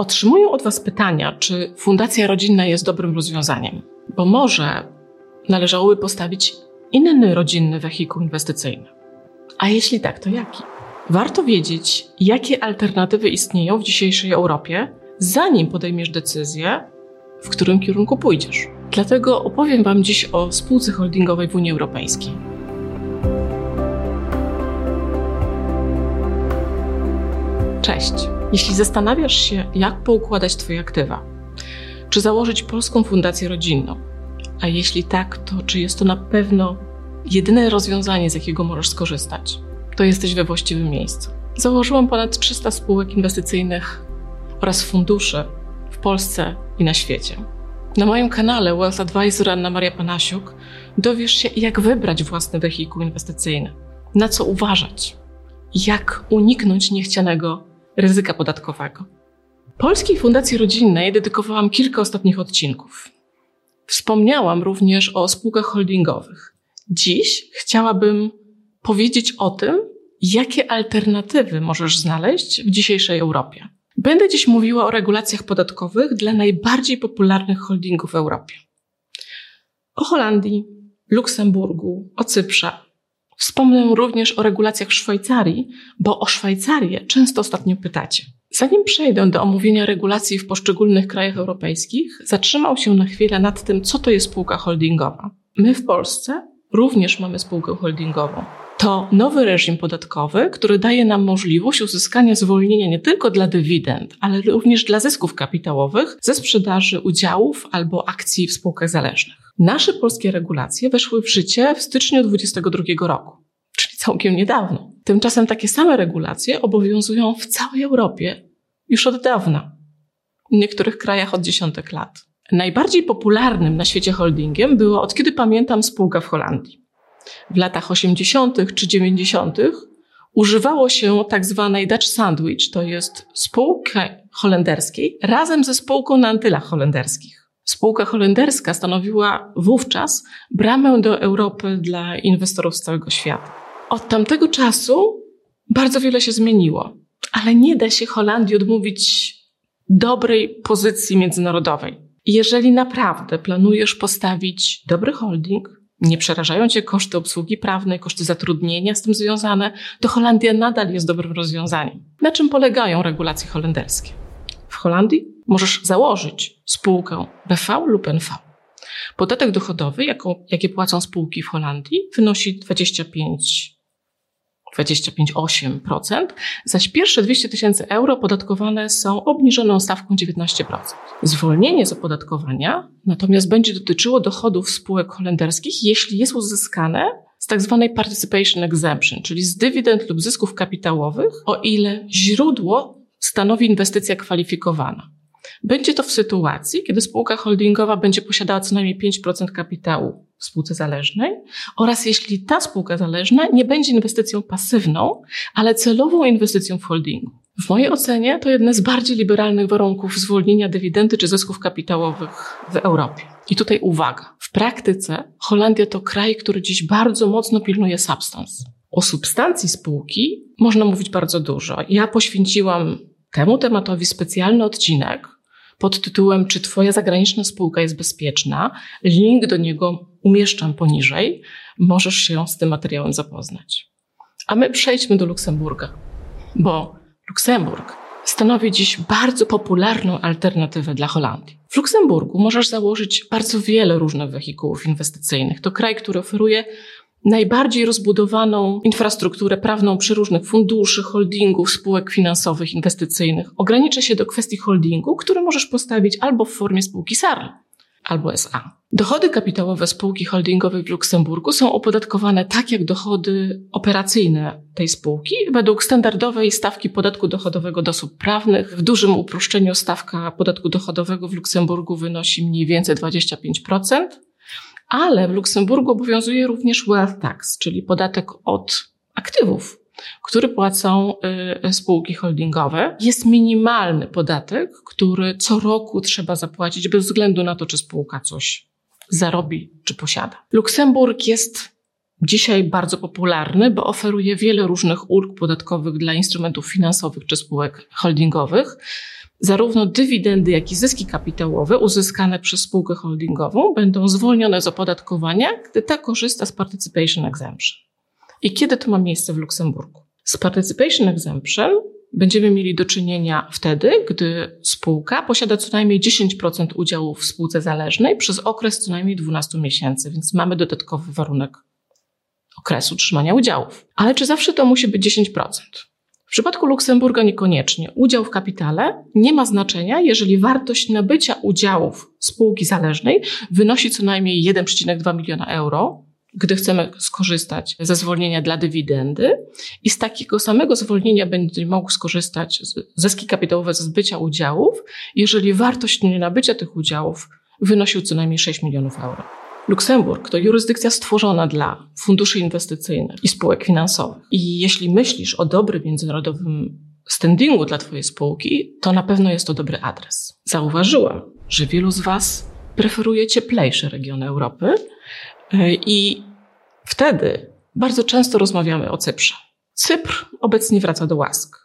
Otrzymuję od Was pytania, czy fundacja rodzinna jest dobrym rozwiązaniem, bo może należałoby postawić inny rodzinny wehikuł inwestycyjny. A jeśli tak, to jaki? Warto wiedzieć, jakie alternatywy istnieją w dzisiejszej Europie, zanim podejmiesz decyzję, w którym kierunku pójdziesz. Dlatego opowiem Wam dziś o spółce holdingowej w Unii Europejskiej. Cześć. Jeśli zastanawiasz się, jak poukładać Twoje aktywa, czy założyć polską fundację rodzinną, a jeśli tak, to czy jest to na pewno jedyne rozwiązanie, z jakiego możesz skorzystać, to jesteś we właściwym miejscu. Założyłam ponad 300 spółek inwestycyjnych oraz funduszy w Polsce i na świecie. Na moim kanale Wealth Advisor Anna Maria Panasiuk dowiesz się, jak wybrać własny wehikuł inwestycyjny, na co uważać, jak uniknąć niechcianego ryzyka podatkowego. Polskiej Fundacji Rodzinnej dedykowałam kilka ostatnich odcinków. Wspomniałam również o spółkach holdingowych. Dziś chciałabym powiedzieć o tym, jakie alternatywy możesz znaleźć w dzisiejszej Europie. Będę dziś mówiła o regulacjach podatkowych dla najbardziej popularnych holdingów w Europie. O Holandii, Luksemburgu, o Cyprze. Wspomnę również o regulacjach w Szwajcarii, bo o Szwajcarię często ostatnio pytacie. Zanim przejdę do omówienia regulacji w poszczególnych krajach europejskich, zatrzymał się na chwilę nad tym, co to jest spółka holdingowa. My w Polsce również mamy spółkę holdingową. To nowy reżim podatkowy, który daje nam możliwość uzyskania zwolnienia nie tylko dla dywidend, ale również dla zysków kapitałowych ze sprzedaży udziałów albo akcji w spółkach zależnych. Nasze polskie regulacje weszły w życie w styczniu 2022 roku, czyli całkiem niedawno. Tymczasem takie same regulacje obowiązują w całej Europie już od dawna. W niektórych krajach od dziesiątek lat. Najbardziej popularnym na świecie holdingiem była od kiedy pamiętam spółka w Holandii. W latach 80. czy 90. używało się tak zwanej Dutch Sandwich, to jest spółka holenderskiej razem ze spółką na Antylach holenderskich. Spółka holenderska stanowiła wówczas bramę do Europy dla inwestorów z całego świata. Od tamtego czasu bardzo wiele się zmieniło, ale nie da się Holandii odmówić dobrej pozycji międzynarodowej. Jeżeli naprawdę planujesz postawić dobry holding, nie przerażają cię koszty obsługi prawnej, koszty zatrudnienia z tym związane, to Holandia nadal jest dobrym rozwiązaniem. Na czym polegają regulacje holenderskie? W Holandii możesz założyć spółkę BV lub NV. Podatek dochodowy, jaką, jakie płacą spółki w Holandii, wynosi 25 25,8%, zaś pierwsze 200 tysięcy euro podatkowane są obniżoną stawką 19%. Zwolnienie z opodatkowania natomiast będzie dotyczyło dochodów spółek holenderskich, jeśli jest uzyskane z tak zwanej participation exemption, czyli z dywidend lub zysków kapitałowych, o ile źródło stanowi inwestycja kwalifikowana. Będzie to w sytuacji, kiedy spółka holdingowa będzie posiadała co najmniej 5% kapitału w spółce zależnej oraz jeśli ta spółka zależna nie będzie inwestycją pasywną, ale celową inwestycją w holdingu. W mojej ocenie to jeden z bardziej liberalnych warunków zwolnienia dywidendy czy zysków kapitałowych w Europie. I tutaj uwaga. W praktyce Holandia to kraj, który dziś bardzo mocno pilnuje substance. O substancji spółki można mówić bardzo dużo. Ja poświęciłam temu tematowi specjalny odcinek, pod tytułem Czy Twoja zagraniczna spółka jest bezpieczna? Link do niego umieszczam poniżej. Możesz się z tym materiałem zapoznać. A my przejdźmy do Luksemburga, bo Luksemburg stanowi dziś bardzo popularną alternatywę dla Holandii. W Luksemburgu możesz założyć bardzo wiele różnych wehikułów inwestycyjnych. To kraj, który oferuje najbardziej rozbudowaną infrastrukturę prawną przy różnych funduszy, holdingów, spółek finansowych, inwestycyjnych. Ogranicza się do kwestii holdingu, który możesz postawić albo w formie spółki SARL, albo SA. Dochody kapitałowe spółki holdingowej w Luksemburgu są opodatkowane tak jak dochody operacyjne tej spółki według standardowej stawki podatku dochodowego do osób prawnych. W dużym uproszczeniu stawka podatku dochodowego w Luksemburgu wynosi mniej więcej 25%. Ale w Luksemburgu obowiązuje również wealth tax, czyli podatek od aktywów, który płacą y, spółki holdingowe. Jest minimalny podatek, który co roku trzeba zapłacić bez względu na to, czy spółka coś zarobi czy posiada. Luksemburg jest dzisiaj bardzo popularny, bo oferuje wiele różnych ulg podatkowych dla instrumentów finansowych czy spółek holdingowych. zarówno dywidendy, jak i zyski kapitałowe uzyskane przez spółkę holdingową będą zwolnione z opodatkowania, gdy ta korzysta z Participation Exemption. I kiedy to ma miejsce w Luksemburgu? Z Participation Exemption będziemy mieli do czynienia wtedy, gdy spółka posiada co najmniej 10% udziałów w spółce zależnej przez okres co najmniej 12 miesięcy, więc mamy dodatkowy warunek okresu trzymania udziałów. Ale czy zawsze to musi być 10%? W przypadku Luksemburga niekoniecznie. Udział w kapitale nie ma znaczenia, jeżeli wartość nabycia udziałów spółki zależnej wynosi co najmniej 1,2 miliona euro, gdy chcemy skorzystać ze zwolnienia dla dywidendy i z takiego samego zwolnienia będzie mógł skorzystać zyski kapitałowe ze zbycia udziałów, jeżeli wartość nabycia tych udziałów wynosił co najmniej 6 milionów euro. Luksemburg to jurysdykcja stworzona dla funduszy inwestycyjnych i spółek finansowych. I jeśli myślisz o dobrym międzynarodowym standingu dla Twojej spółki, to na pewno jest to dobry adres. Zauważyłam, że wielu z Was preferuje cieplejsze regiony Europy i wtedy bardzo często rozmawiamy o Cyprze. Cypr obecnie wraca do łask.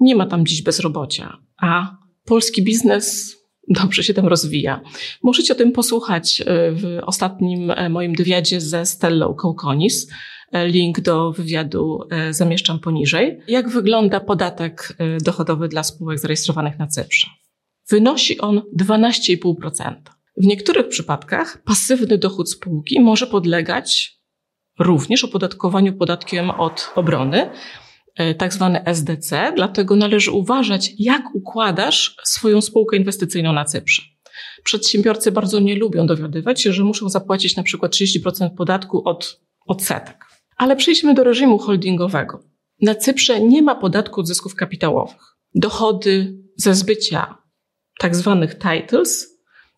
Nie ma tam dziś bezrobocia, a polski biznes dobrze się tam rozwija. Możecie o tym posłuchać e, w ostatnim e, moim wywiadzie ze Stellą Kołkonis. E, link do wywiadu zamieszczam poniżej. Jak wygląda podatek dochodowy dla spółek zarejestrowanych na Cyprze? Wynosi on 12,5%. W niektórych przypadkach pasywny dochód spółki może podlegać również opodatkowaniu podatkiem od obrony, E, tak zwane SDC, dlatego należy uważać, jak układasz swoją spółkę inwestycyjną na Cyprze. Przedsiębiorcy bardzo nie lubią dowiadywać się, że muszą zapłacić na przykład 30% podatku od odsetek. Ale przejdźmy do reżimu holdingowego. Na Cyprze nie ma podatku od zysków kapitałowych. Dochody ze zbycia tak zwanych titles,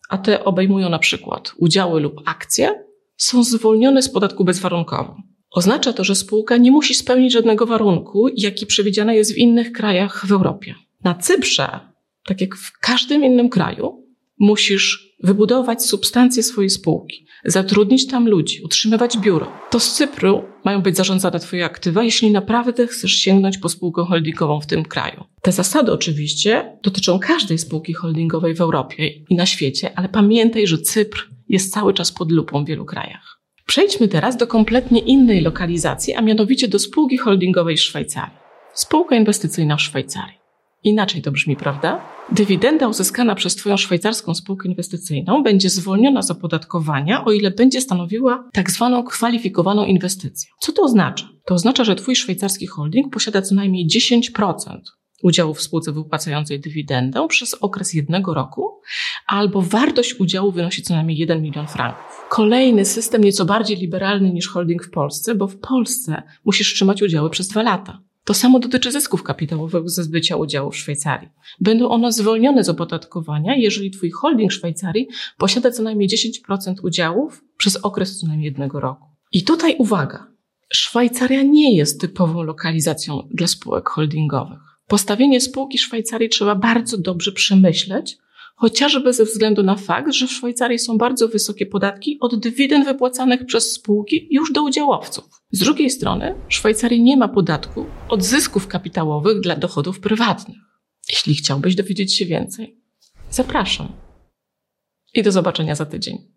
a te obejmują na przykład udziały lub akcje, są zwolnione z podatku bezwarunkowo. Oznacza to, że spółka nie musi spełnić żadnego warunku, jaki przewidziany jest w innych krajach w Europie. Na Cyprze, tak jak w każdym innym kraju, musisz wybudować substancję swojej spółki, zatrudnić tam ludzi, utrzymywać biuro. To z Cypru mają być zarządzane Twoje aktywa, jeśli naprawdę chcesz sięgnąć po spółkę holdingową w tym kraju. Te zasady oczywiście dotyczą każdej spółki holdingowej w Europie i na świecie, ale pamiętaj, że Cypr jest cały czas pod lupą w wielu krajach. Przejdźmy teraz do kompletnie innej lokalizacji, a mianowicie do spółki holdingowej w Szwajcarii. Spółka inwestycyjna w Szwajcarii. Inaczej to brzmi, prawda? Dywidenda uzyskana przez Twoją szwajcarską spółkę inwestycyjną będzie zwolniona z opodatkowania, o ile będzie stanowiła tak zwaną kwalifikowaną inwestycję. Co to oznacza? To oznacza, że Twój szwajcarski holding posiada co najmniej 10% udziału w spółce wypłacającej dywidendę przez okres jednego roku, albo wartość udziału wynosi co najmniej 1 milion franków. Kolejny system nieco bardziej liberalny niż holding w Polsce, bo w Polsce musisz trzymać udziały przez dwa lata. To samo dotyczy zysków kapitałowych ze zbycia udziału w Szwajcarii. Będą one zwolnione z opodatkowania, jeżeli Twój holding Szwajcarii posiada co najmniej 10% udziałów przez okres co najmniej jednego roku. I tutaj uwaga. Szwajcaria nie jest typową lokalizacją dla spółek holdingowych. Postawienie spółki Szwajcarii trzeba bardzo dobrze przemyśleć, chociażby ze względu na fakt, że w Szwajcarii są bardzo wysokie podatki od dywidend wypłacanych przez spółki już do udziałowców. Z drugiej strony, w Szwajcarii nie ma podatku od zysków kapitałowych dla dochodów prywatnych. Jeśli chciałbyś dowiedzieć się więcej, zapraszam. I do zobaczenia za tydzień.